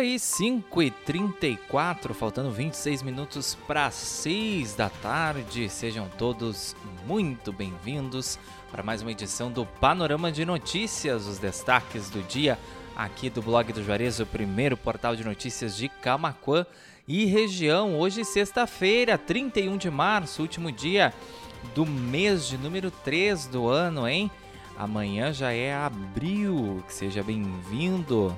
aí, 5h34, faltando 26 minutos para 6 da tarde. Sejam todos muito bem-vindos para mais uma edição do Panorama de Notícias, os destaques do dia aqui do blog do Juarez, o primeiro portal de notícias de Camacuã e região. Hoje, sexta-feira, 31 de março, último dia do mês de número 3 do ano, hein? Amanhã já é abril. Seja bem-vindo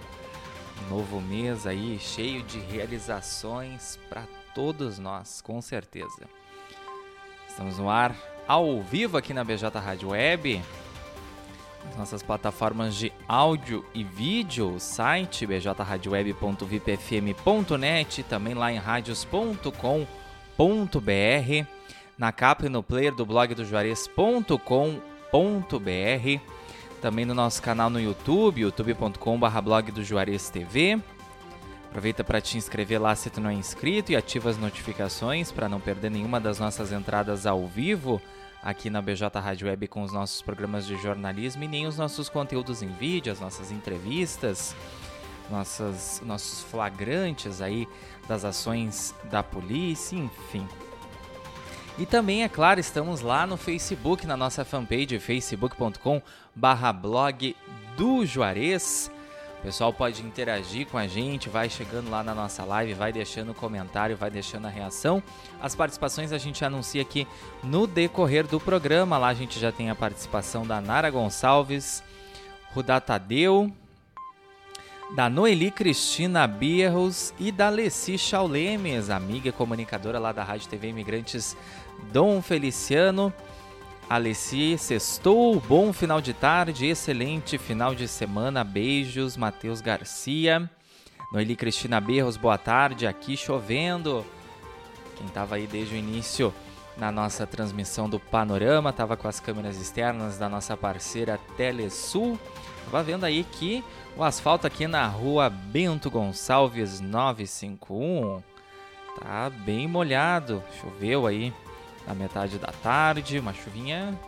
novo mês aí cheio de realizações para todos nós, com certeza. Estamos no ar ao vivo aqui na BJ Rádio Web, nas nossas plataformas de áudio e vídeo, site bjradioweb.vipfm.net, também lá em radios.com.br, na capa e no player do blog do Juarez.com.br também no nosso canal no YouTube, youtube.com.br blog do Juarez TV. Aproveita para te inscrever lá se tu não é inscrito e ativa as notificações para não perder nenhuma das nossas entradas ao vivo aqui na BJ Rádio Web com os nossos programas de jornalismo e nem os nossos conteúdos em vídeo, as nossas entrevistas, nossas, nossos flagrantes aí das ações da polícia, enfim. E também, é claro, estamos lá no Facebook, na nossa fanpage, facebook.com blog do Juarez. O pessoal pode interagir com a gente, vai chegando lá na nossa live, vai deixando comentário, vai deixando a reação. As participações a gente anuncia aqui no decorrer do programa. Lá a gente já tem a participação da Nara Gonçalves, Rudá Tadeu, da Noeli Cristina Bierros e da Leci Chaulemes, amiga e comunicadora lá da Rádio TV Imigrantes Dom Feliciano. Alessi, sextou, bom final de tarde, excelente final de semana, beijos, Matheus Garcia. Noeli Cristina Berros, boa tarde, aqui chovendo. Quem estava aí desde o início na nossa transmissão do Panorama, estava com as câmeras externas da nossa parceira Telesul. Estava vendo aí que o asfalto aqui na rua Bento Gonçalves 951 tá bem molhado, choveu aí na metade da tarde, uma chuvinha,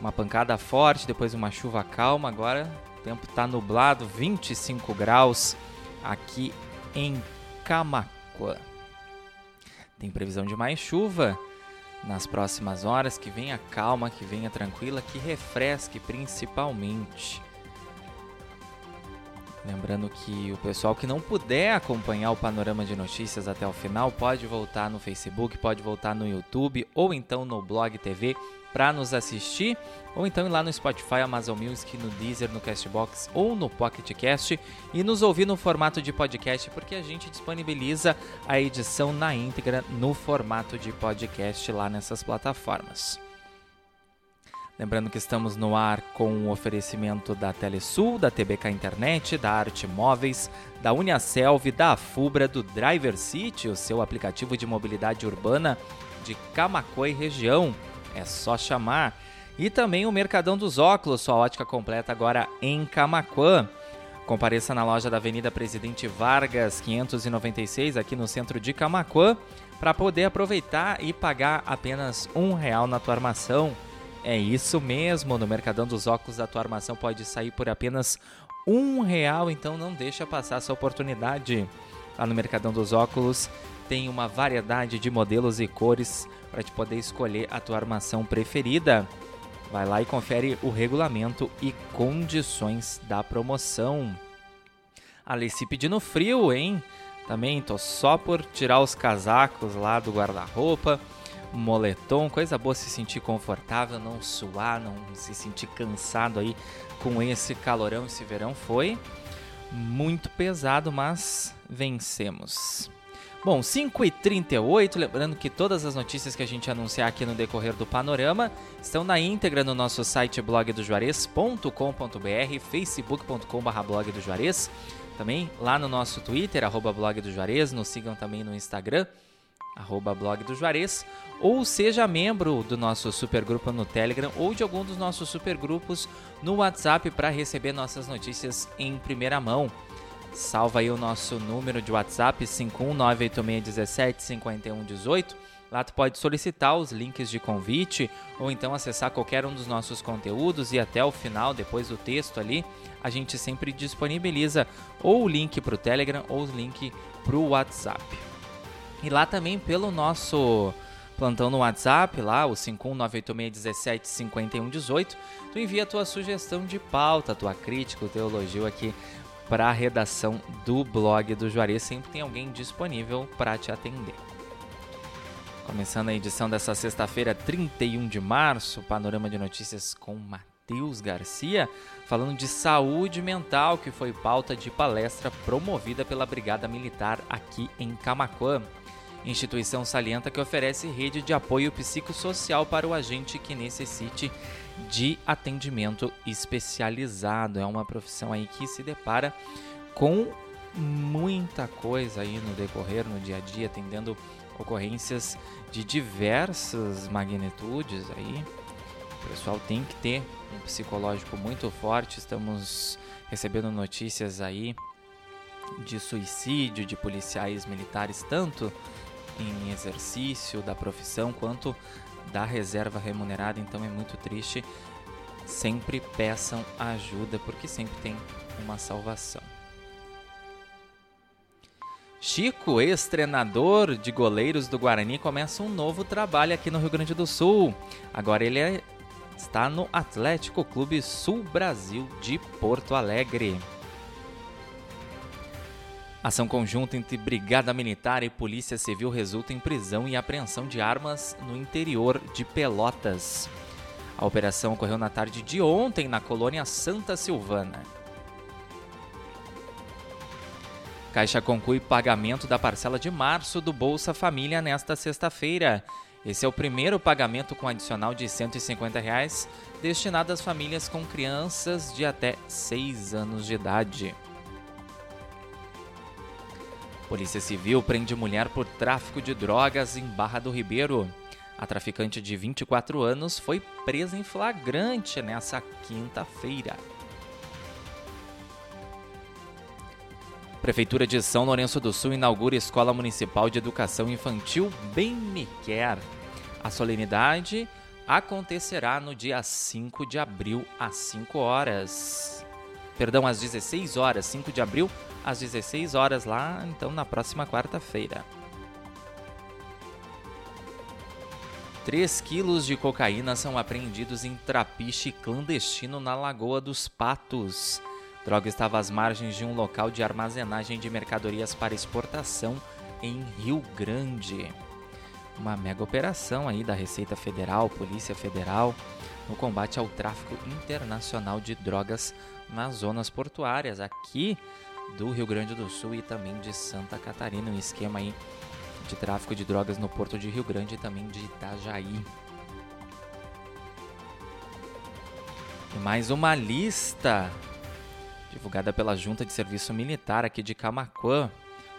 uma pancada forte, depois uma chuva calma. Agora o tempo está nublado, 25 graus aqui em Camacuã. Tem previsão de mais chuva nas próximas horas, que venha calma, que venha tranquila, que refresque principalmente. Lembrando que o pessoal que não puder acompanhar o panorama de notícias até o final pode voltar no Facebook, pode voltar no YouTube ou então no Blog TV para nos assistir, ou então ir lá no Spotify, Amazon Music, no Deezer, no Castbox ou no Pocket Cast e nos ouvir no formato de podcast, porque a gente disponibiliza a edição na íntegra no formato de podcast lá nessas plataformas. Lembrando que estamos no ar com o oferecimento da Telesul, da TBK Internet, da Arte Móveis, da Uniaselv, da Fubra, do Driver City, o seu aplicativo de mobilidade urbana de Camacuã e região. É só chamar. E também o Mercadão dos Óculos, sua ótica completa agora em Camacuã. Compareça na loja da Avenida Presidente Vargas, 596, aqui no centro de Camacuã, para poder aproveitar e pagar apenas um real na tua armação. É isso mesmo, no Mercadão dos Óculos a tua armação pode sair por apenas um real, então não deixa passar essa oportunidade. Lá no Mercadão dos Óculos tem uma variedade de modelos e cores para te poder escolher a tua armação preferida. Vai lá e confere o regulamento e condições da promoção. Alice pedindo frio, hein? Também tô só por tirar os casacos lá do guarda-roupa moletom, coisa boa se sentir confortável, não suar, não se sentir cansado aí com esse calorão, esse verão foi muito pesado, mas vencemos. Bom, 5h38, lembrando que todas as notícias que a gente anunciar aqui no decorrer do panorama estão na íntegra no nosso site blogdojuarez.com.br, facebook.com.br blog do Juarez, também lá no nosso Twitter, arroba blog do Juarez, nos sigam também no Instagram, arroba blog do Juarez, ou seja membro do nosso supergrupo no Telegram ou de algum dos nossos supergrupos no WhatsApp para receber nossas notícias em primeira mão. Salva aí o nosso número de WhatsApp 51986175118. Lá tu pode solicitar os links de convite ou então acessar qualquer um dos nossos conteúdos e até o final, depois do texto ali, a gente sempre disponibiliza ou o link para o Telegram ou o link para o WhatsApp. E lá também pelo nosso plantão no WhatsApp, lá o 51986175118, tu envia a tua sugestão de pauta, tua crítica, o teu elogio aqui para a redação do blog do Juarez. Sempre tem alguém disponível para te atender. Começando a edição dessa sexta-feira, 31 de março, panorama de notícias com Matheus Garcia, falando de saúde mental, que foi pauta de palestra promovida pela Brigada Militar aqui em Camacuã. Instituição salienta que oferece rede de apoio psicossocial para o agente que necessite de atendimento especializado. É uma profissão aí que se depara com muita coisa aí no decorrer, no dia a dia, atendendo ocorrências de diversas magnitudes aí. O pessoal tem que ter um psicológico muito forte. Estamos recebendo notícias aí de suicídio de policiais militares, tanto em exercício da profissão quanto da reserva remunerada. Então é muito triste. Sempre peçam ajuda, porque sempre tem uma salvação. Chico, ex-treinador de goleiros do Guarani, começa um novo trabalho aqui no Rio Grande do Sul. Agora ele é, está no Atlético Clube Sul Brasil de Porto Alegre. Ação conjunta entre Brigada Militar e Polícia Civil resulta em prisão e apreensão de armas no interior de Pelotas. A operação ocorreu na tarde de ontem na colônia Santa Silvana. Caixa conclui pagamento da parcela de março do Bolsa Família nesta sexta-feira. Esse é o primeiro pagamento com adicional de 150 reais destinado às famílias com crianças de até 6 anos de idade. Polícia Civil prende mulher por tráfico de drogas em Barra do Ribeiro. A traficante de 24 anos foi presa em flagrante nessa quinta-feira. Prefeitura de São Lourenço do Sul inaugura Escola Municipal de Educação Infantil Bem Me Quer. A solenidade acontecerá no dia 5 de abril, às 5 horas. Perdão, às 16 horas, 5 de abril, às 16 horas, lá então na próxima quarta-feira. 3 quilos de cocaína são apreendidos em trapiche clandestino na Lagoa dos Patos. Droga estava às margens de um local de armazenagem de mercadorias para exportação em Rio Grande. Uma mega operação aí da Receita Federal, Polícia Federal, no combate ao tráfico internacional de drogas nas zonas portuárias aqui do Rio Grande do Sul e também de Santa Catarina, um esquema aí de tráfico de drogas no porto de Rio Grande e também de Itajaí. E mais uma lista divulgada pela Junta de Serviço Militar aqui de Camacuã,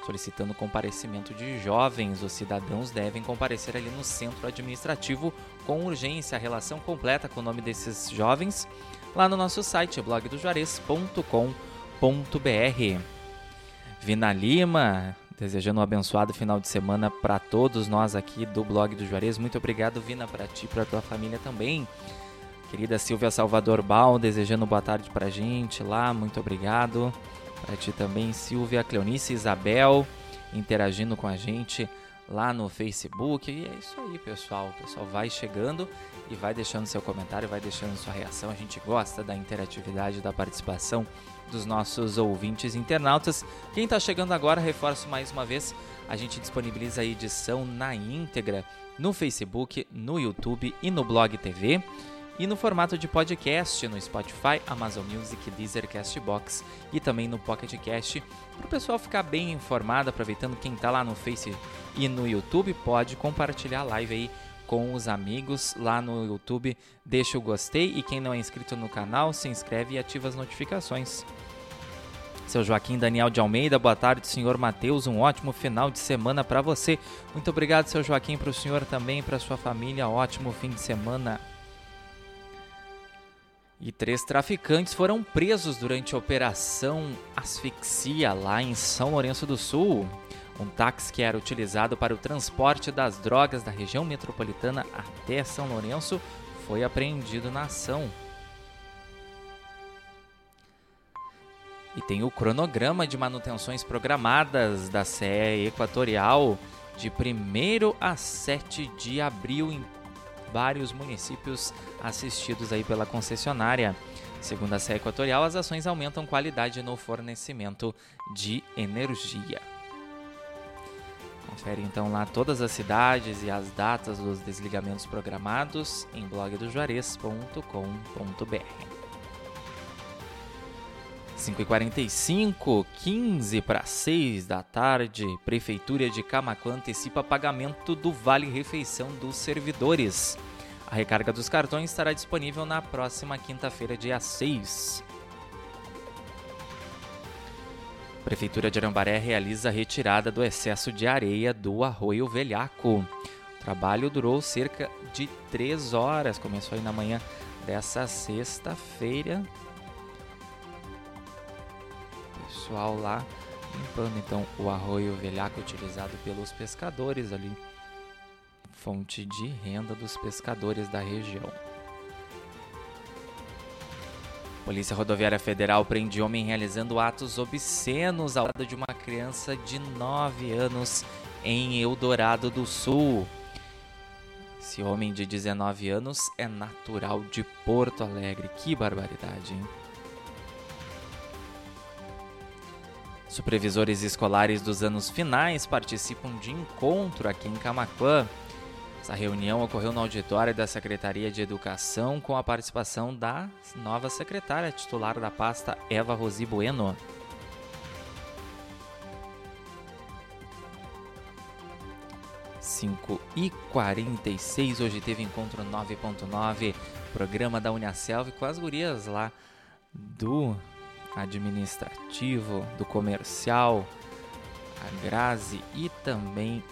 solicitando comparecimento de jovens. Os cidadãos devem comparecer ali no centro administrativo com urgência. A relação completa com o nome desses jovens lá no nosso site blogdojuarez.com.br. Vina Lima, desejando um abençoado final de semana para todos nós aqui do blog do Juarez. Muito obrigado, Vina, para ti e para tua família também. Querida Silvia Salvador Bal, desejando boa tarde pra gente lá, muito obrigado. Pra ti também, Silvia, Cleonice Isabel, interagindo com a gente lá no Facebook. E é isso aí, pessoal. O pessoal vai chegando e vai deixando seu comentário, vai deixando sua reação. A gente gosta da interatividade, da participação dos nossos ouvintes internautas. Quem está chegando agora, reforço mais uma vez, a gente disponibiliza a edição na íntegra no Facebook, no YouTube e no Blog TV e no formato de podcast no Spotify, Amazon Music, Deezer, Castbox e também no Pocket Cast. Para o pessoal ficar bem informado, aproveitando quem está lá no Face e no YouTube, pode compartilhar a live aí com os amigos lá no YouTube. Deixa o gostei e quem não é inscrito no canal, se inscreve e ativa as notificações. Seu Joaquim Daniel de Almeida, boa tarde, senhor Matheus. Um ótimo final de semana para você. Muito obrigado, seu Joaquim, para o senhor também, para sua família. Ótimo fim de semana. E três traficantes foram presos durante a Operação Asfixia lá em São Lourenço do Sul. Um táxi que era utilizado para o transporte das drogas da região metropolitana até São Lourenço foi apreendido na ação. E tem o cronograma de manutenções programadas da CE Equatorial de 1 a 7 de abril em vários municípios assistidos aí pela concessionária. Segundo a CE Equatorial, as ações aumentam qualidade no fornecimento de energia. Confere então lá todas as cidades e as datas dos desligamentos programados em blogdojuarez.com.br. 5h45, 15 para 6 da tarde, Prefeitura de Camacuã antecipa pagamento do Vale Refeição dos servidores. A recarga dos cartões estará disponível na próxima quinta-feira, dia 6. Prefeitura de Arambaré realiza a retirada do excesso de areia do arroio Velhaco. O trabalho durou cerca de 3 horas, começou aí na manhã dessa sexta-feira, pessoal lá limpando então o arroio velhaco utilizado pelos pescadores ali, fonte de renda dos pescadores da região. Polícia Rodoviária Federal prende homem realizando atos obscenos ao lado de uma criança de 9 anos em Eldorado do Sul. Esse homem de 19 anos é natural de Porto Alegre. Que barbaridade, hein? Supervisores escolares dos anos finais participam de encontro aqui em Camacuã. Essa reunião ocorreu no auditório da Secretaria de Educação com a participação da nova secretária titular da pasta, Eva Rosi Bueno. Cinco e 46 hoje teve encontro 9.9, programa da Uniaselv com as gurias lá do administrativo, do comercial, a Grazi e também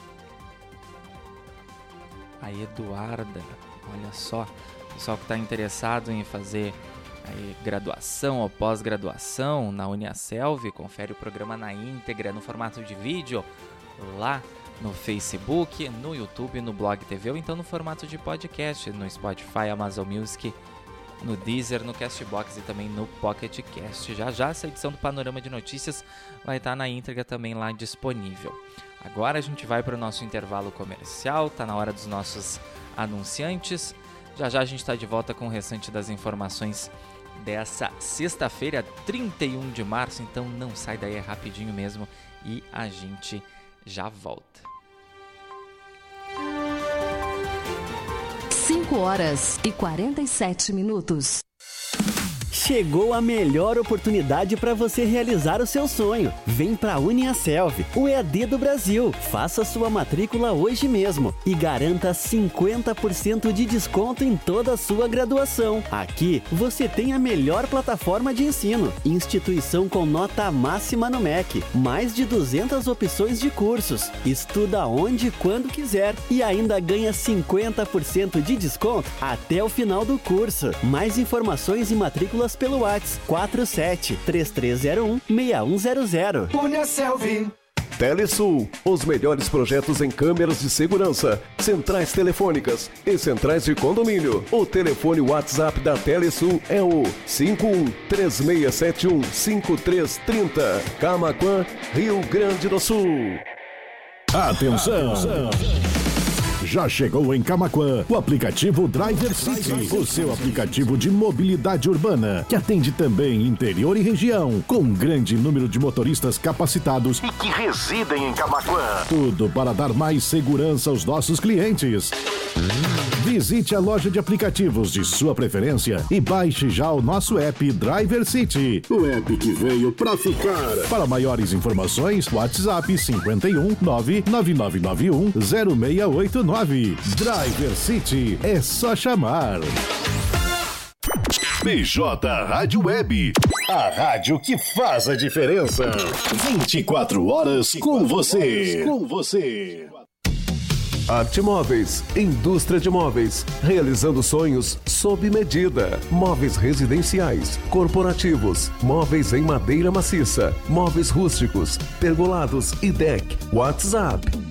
a Eduarda. Olha só, pessoal que está interessado em fazer aí, graduação ou pós-graduação na Uniaselv, confere o programa na íntegra no formato de vídeo lá no Facebook, no YouTube, no Blog TV ou então no formato de podcast no Spotify, Amazon Music no Deezer, no Castbox e também no Pocket Cast. Já já essa edição do Panorama de Notícias vai estar na íntegra também lá disponível. Agora a gente vai para o nosso intervalo comercial, tá na hora dos nossos anunciantes. Já já a gente está de volta com o restante das informações dessa sexta-feira, 31 de março, então não sai daí, é rapidinho mesmo e a gente já volta. 5 horas e 47 minutos. Chegou a melhor oportunidade para você realizar o seu sonho. Vem para a Uniaselv, o EAD do Brasil. Faça sua matrícula hoje mesmo e garanta 50% de desconto em toda a sua graduação. Aqui você tem a melhor plataforma de ensino, instituição com nota máxima no MEC, mais de 200 opções de cursos. Estuda onde e quando quiser e ainda ganha 50% de desconto até o final do curso. Mais informações e matrículas pelo WhatsApp 47 3301 6100. Punha Selvi. Telesul, os melhores projetos em câmeras de segurança, centrais telefônicas e centrais de condomínio. O telefone WhatsApp da Telesul é o 51 3671 5330. Camaquã, Rio Grande do Sul. Atenção. Atenção. Já chegou em Camaquã o aplicativo Driver City, o seu aplicativo de mobilidade urbana, que atende também interior e região, com um grande número de motoristas capacitados e que residem em Camaquã. Tudo para dar mais segurança aos nossos clientes. Visite a loja de aplicativos de sua preferência e baixe já o nosso app Driver City. O app que veio para ficar. Para maiores informações, WhatsApp 51 99991 0689. Driver City é só chamar. BJ Rádio Web. A rádio que faz a diferença. 24 horas com você. Com você. Arte Móveis, indústria de móveis, realizando sonhos sob medida. Móveis residenciais, corporativos, móveis em madeira maciça, móveis rústicos, pergolados e deck. WhatsApp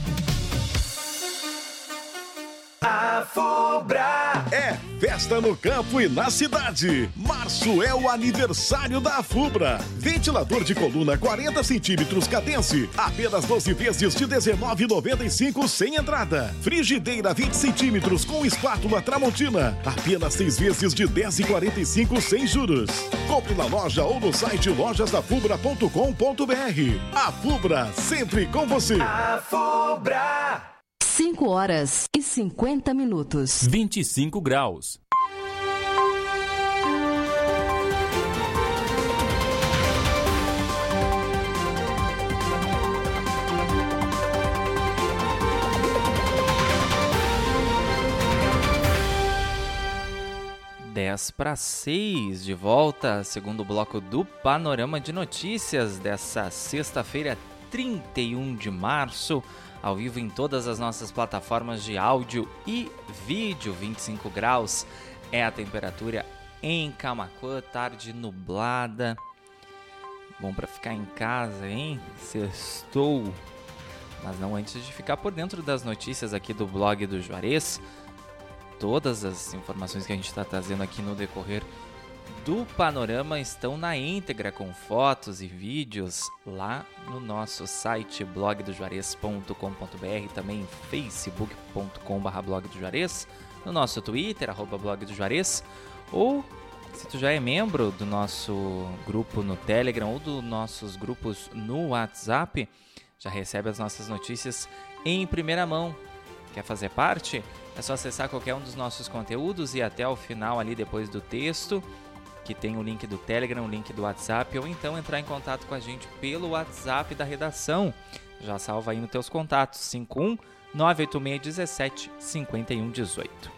A Fubra é festa no campo e na cidade. Março é o aniversário da Fubra. Ventilador de coluna 40 centímetros cadence, apenas 12 vezes de 19,95 sem entrada. Frigideira 20 centímetros com espátula Tramontina, apenas 6 vezes de 10,45 sem juros. Compre na loja ou no site lojasdafubra.com.br. A Fubra, sempre com você. A Fubra 5 horas e 50 minutos. 25 graus. Dez para seis, de volta, segundo bloco do Panorama de Notícias dessa sexta-feira, 31 de março ao vivo em todas as nossas plataformas de áudio e vídeo. 25 graus é a temperatura em Camacuã, tarde nublada. Bom para ficar em casa, hein? Sextou. Mas não antes de ficar por dentro das notícias aqui do blog do Juarez. Todas as informações que a gente está trazendo aqui no decorrer do panorama estão na íntegra com fotos e vídeos lá no nosso site blogdojuarez.com.br, também facebook.com.br blog do Juarez, no nosso Twitter, arroba blog do Juarez, ou se tu já é membro do nosso grupo no Telegram ou dos nossos grupos no WhatsApp, já recebe as nossas notícias em primeira mão. Quer fazer parte? É só acessar qualquer um dos nossos conteúdos e até o final ali depois do texto que tem o link do Telegram, o link do WhatsApp, ou então entrar em contato com a gente pelo WhatsApp da redação. Já salva aí nos teus contatos, 51 986 17 51 18.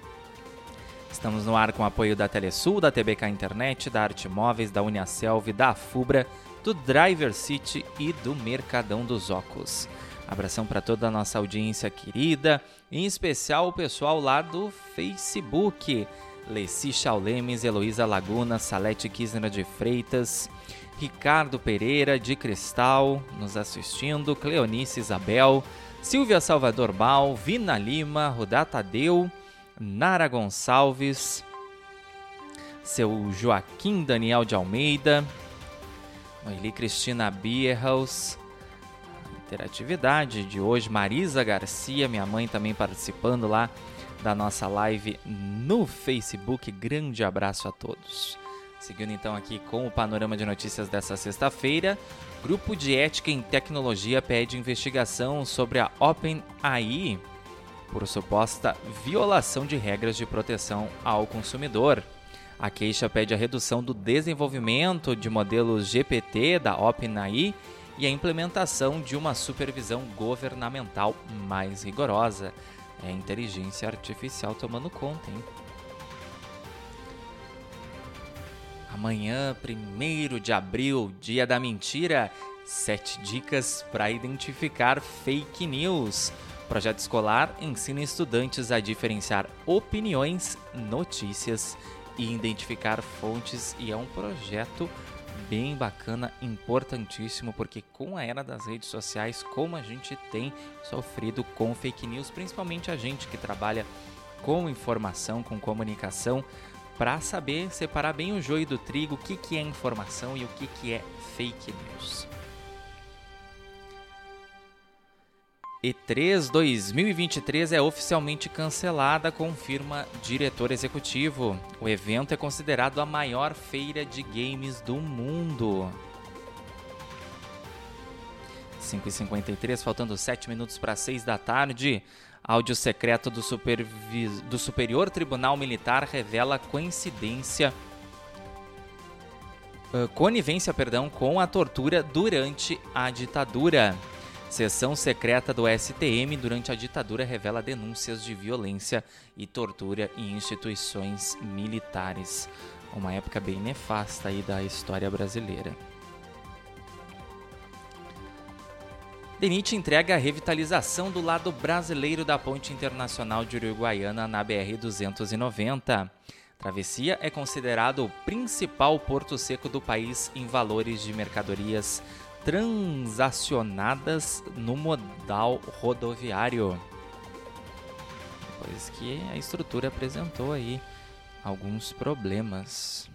Estamos no ar com apoio da Telesul, da TBK Internet, da Arte Móveis, da Uniaselv, da Fubra, do Driver City e do Mercadão dos Óculos. Abração para toda a nossa audiência querida, em especial o pessoal lá do Facebook. Leci Chaulemes, Heloísa Laguna, Salete Kisner de Freitas, Ricardo Pereira de Cristal nos assistindo, Cleonice Isabel, Silvia Salvador Bal, Vina Lima, Rudá Tadeu, Nara Gonçalves, seu Joaquim Daniel de Almeida, Noeli Cristina Bierhaus, interatividade de hoje, Marisa Garcia, minha mãe também participando lá da nossa live no Facebook. Grande abraço a todos. Seguindo então aqui com o panorama de notícias dessa sexta-feira, Grupo de Ética em Tecnologia pede investigação sobre a OpenAI por suposta violação de regras de proteção ao consumidor. A queixa pede a redução do desenvolvimento de modelos GPT da OpenAI e a implementação de uma supervisão governamental mais rigorosa. É inteligência artificial tomando conta, hein? Amanhã, 1 de abril, dia da mentira, sete dicas para identificar fake news. O projeto escolar ensina estudantes a diferenciar opiniões, notícias e identificar fontes e é um projeto bem bacana, importantíssimo, porque com a era das redes sociais, como a gente tem sofrido com fake news, principalmente a gente que trabalha com informação, com comunicação, para saber separar bem o joio do trigo, o que, que é informação e o que, que é fake news. E3 2023 é oficialmente cancelada, confirma diretor executivo. O evento é considerado a maior feira de games do mundo. 5h53, faltando 7 minutos para 6 da tarde. Áudio secreto do, supervis... do Superior Tribunal Militar revela coincidência. Conivência perdão, com a tortura durante a ditadura. Sessão secreta do STM durante a ditadura revela denúncias de violência e tortura em instituições militares. Uma época bem nefasta aí da história brasileira. DENIT entrega a revitalização do lado brasileiro da Ponte Internacional de Uruguaiana na BR-290. Travessia é considerado o principal porto seco do país em valores de mercadorias transacionadas no modal rodoviário. Pois que a estrutura apresentou aí alguns problemas.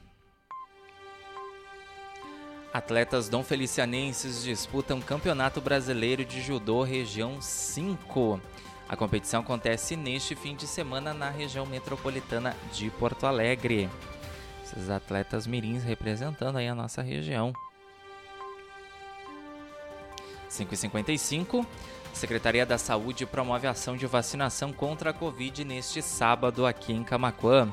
Atletas dom felicianenses disputam Campeonato Brasileiro de Judô Região 5. A competição acontece neste fim de semana na região metropolitana de Porto Alegre. Esses atletas mirins representando aí a nossa região. 5h55, Secretaria da Saúde promove ação de vacinação contra a Covid neste sábado aqui em Camaquã.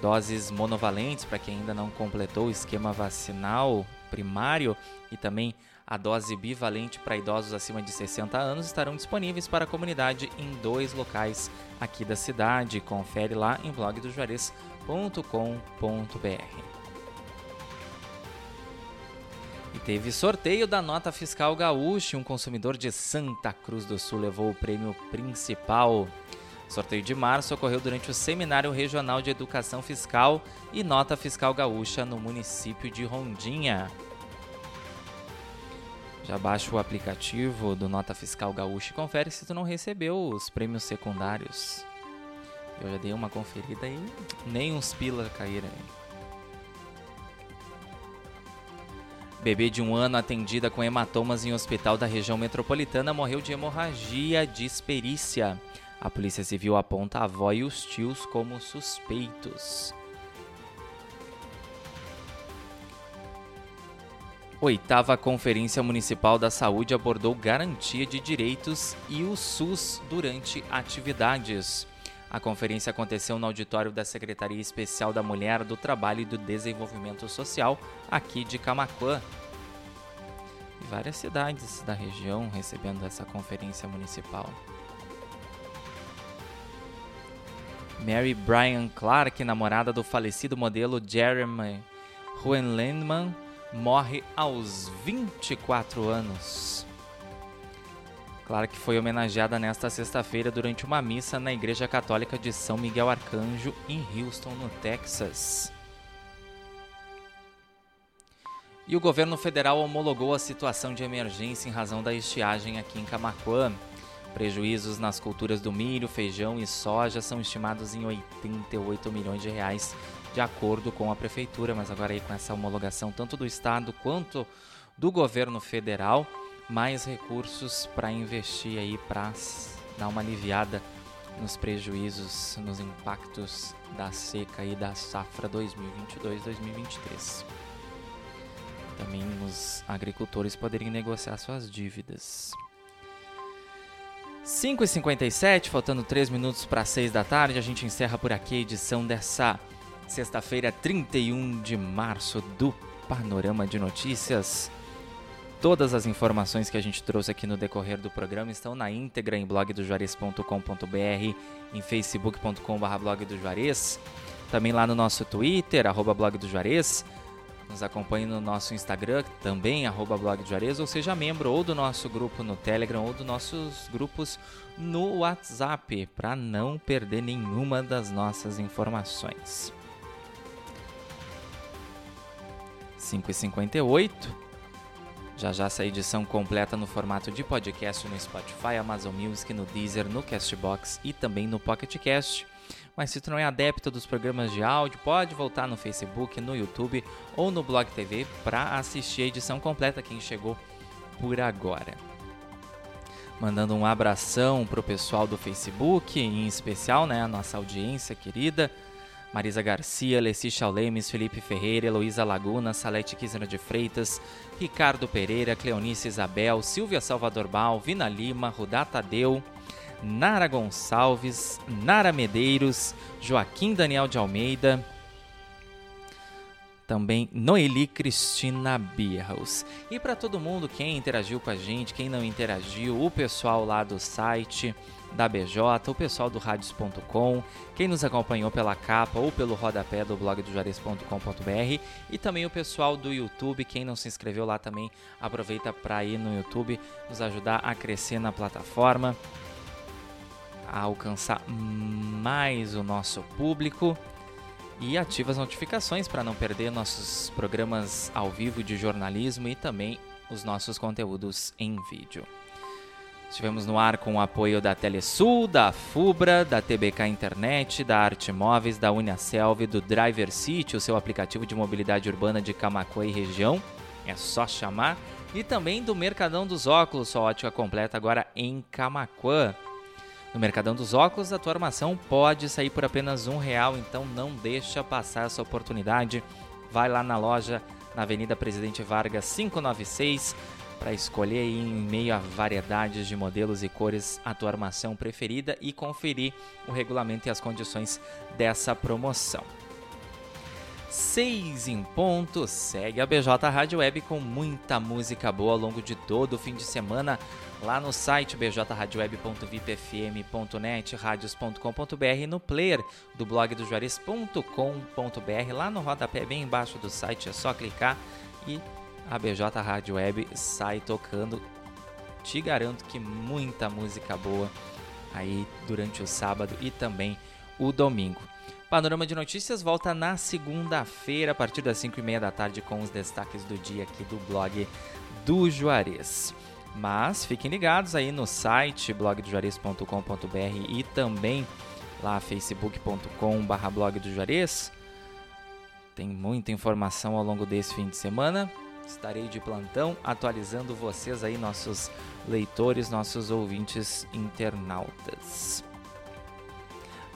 Doses monovalentes para quem ainda não completou o esquema vacinal primário e também a dose bivalente para idosos acima de 60 anos estarão disponíveis para a comunidade em dois locais aqui da cidade. Confere lá em blogdojuarez.com.br. E teve sorteio da nota fiscal gaúcha. Um consumidor de Santa Cruz do Sul levou o prêmio principal. Sorteio de março ocorreu durante o Seminário Regional de Educação Fiscal e Nota Fiscal Gaúcha no município de Rondinha. Já baixa o aplicativo do Nota Fiscal Gaúcha e confere se tu não recebeu os prêmios secundários. Eu já dei uma conferida e nem uns pila caíram Bebê de um ano atendida com hematomas em hospital da região metropolitana morreu de hemorragia de esperícia. A Polícia Civil aponta a avó e os tios como suspeitos. Oitava Conferência Municipal da Saúde abordou garantia de direitos e o SUS durante atividades. A conferência aconteceu no auditório da Secretaria Especial da Mulher, do Trabalho e do Desenvolvimento Social, aqui de Camaquã. E várias cidades da região recebendo essa conferência municipal. Mary Bryan Clark, namorada do falecido modelo Jeremy Hohenlendman, morre aos 24 anos. Clark foi homenageada nesta sexta-feira durante uma missa na Igreja Católica de São Miguel Arcanjo, em Houston, no Texas. E o governo federal homologou a situação de emergência em razão da estiagem aqui em Camaquã. Prejuízos nas culturas do milho, feijão e soja são estimados em 88 milhões de reais de acordo com a prefeitura, mas agora aí com essa homologação tanto do estado quanto do governo federal, mais recursos para investir aí para dar uma aliviada nos prejuízos, nos impactos da seca e da safra 2022-2023. Também os agricultores poderem negociar suas dívidas. 5h57, faltando 3 minutos para 6 da tarde, a gente encerra por aqui a edição dessa Sexta-feira, 31 de março, do Panorama de Notícias. Todas as informações que a gente trouxe aqui no decorrer do programa estão na íntegra em blogdojuarez.com.br, em facebook.com.br blog também lá no nosso Twitter, arroba. Nos acompanhe no nosso Instagram, também, arroba ou seja membro ou do nosso grupo no Telegram ou dos nossos grupos no WhatsApp, para não perder nenhuma das nossas informações. 5h58. Já já essa edição completa no formato de podcast no Spotify, Amazon Music, no Deezer, no Castbox e também no Pocket Cast. Mas se tu não é adepto dos programas de áudio, pode voltar no Facebook, no YouTube ou no Blog TV para assistir a edição completa quem chegou por agora. Mandando um abração pro pessoal do Facebook, em especial, né, a nossa audiência querida. Marisa Garcia, Leci Chaulemes, Felipe Ferreira, Heloísa Laguna, Salete Quisner de Freitas, Ricardo Pereira, Cleonice Isabel, Silvia Salvador Bal, Vina Lima, Rudá Tadeu, Nara Gonçalves, Nara Medeiros, Joaquim Daniel de Almeida, também Noeli Cristina Birros. E para todo mundo, quem interagiu com a gente, quem não interagiu, o pessoal lá do site da BJ, o pessoal do radios.com, quem nos acompanhou pela capa ou pelo rodapé do blog do Juarez.com.br e também o pessoal do YouTube, quem não se inscreveu lá também, aproveita para ir no YouTube, nos ajudar a crescer na plataforma, a alcançar mais o nosso público e ativa as notificações para não perder nossos programas ao vivo de jornalismo e também os nossos conteúdos em vídeo. Estivemos no ar com o apoio da Telesul, da Fubra, da TBK Internet, da Arte Móveis, da Uniaselv, do Driver City, o seu aplicativo de mobilidade urbana de Camacuã e região. É só chamar. E também do Mercadão dos Óculos, sua ótica completa agora em Camacuã. No Mercadão dos Óculos, a tua armação pode sair por apenas um real, então não deixa passar essa oportunidade. Vai lá na loja na Avenida Presidente Vargas 596 para escolher em meio a variedades de modelos e cores a tua armação preferida e conferir o regulamento e as condições dessa promoção. 6 em ponto, segue a BJ Rádio Web com muita música boa ao longo de todo o fim de semana lá no site bjradioweb.vipfm.net, radios.com.br, no player do blog do Juarez.com.br, lá no rodapé bem embaixo do site, é só clicar e a BJ Rádio Web sai tocando. Te garanto que muita música boa aí durante o sábado e também o domingo. Panorama de Notícias volta na segunda-feira, a partir das 5 e meia da tarde, com os destaques do dia aqui do blog do Juarez. Mas fiquem ligados aí no site blogdojuarez.com.br e também lá facebook.com.br blog. Tem muita informação ao longo desse fim de semana. Estarei de plantão atualizando vocês aí, nossos leitores, nossos ouvintes internautas.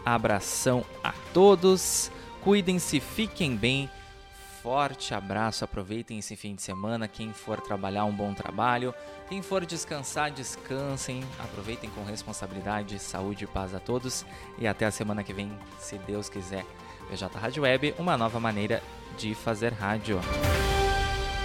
Abração a todos, cuidem-se, fiquem bem. Forte abraço, aproveitem esse fim de semana. Quem for trabalhar, um bom trabalho. Quem for descansar, descansem. Aproveitem com responsabilidade, saúde e paz a todos. E até a semana que vem, se Deus quiser. VJ Rádio Web, uma nova maneira de fazer rádio.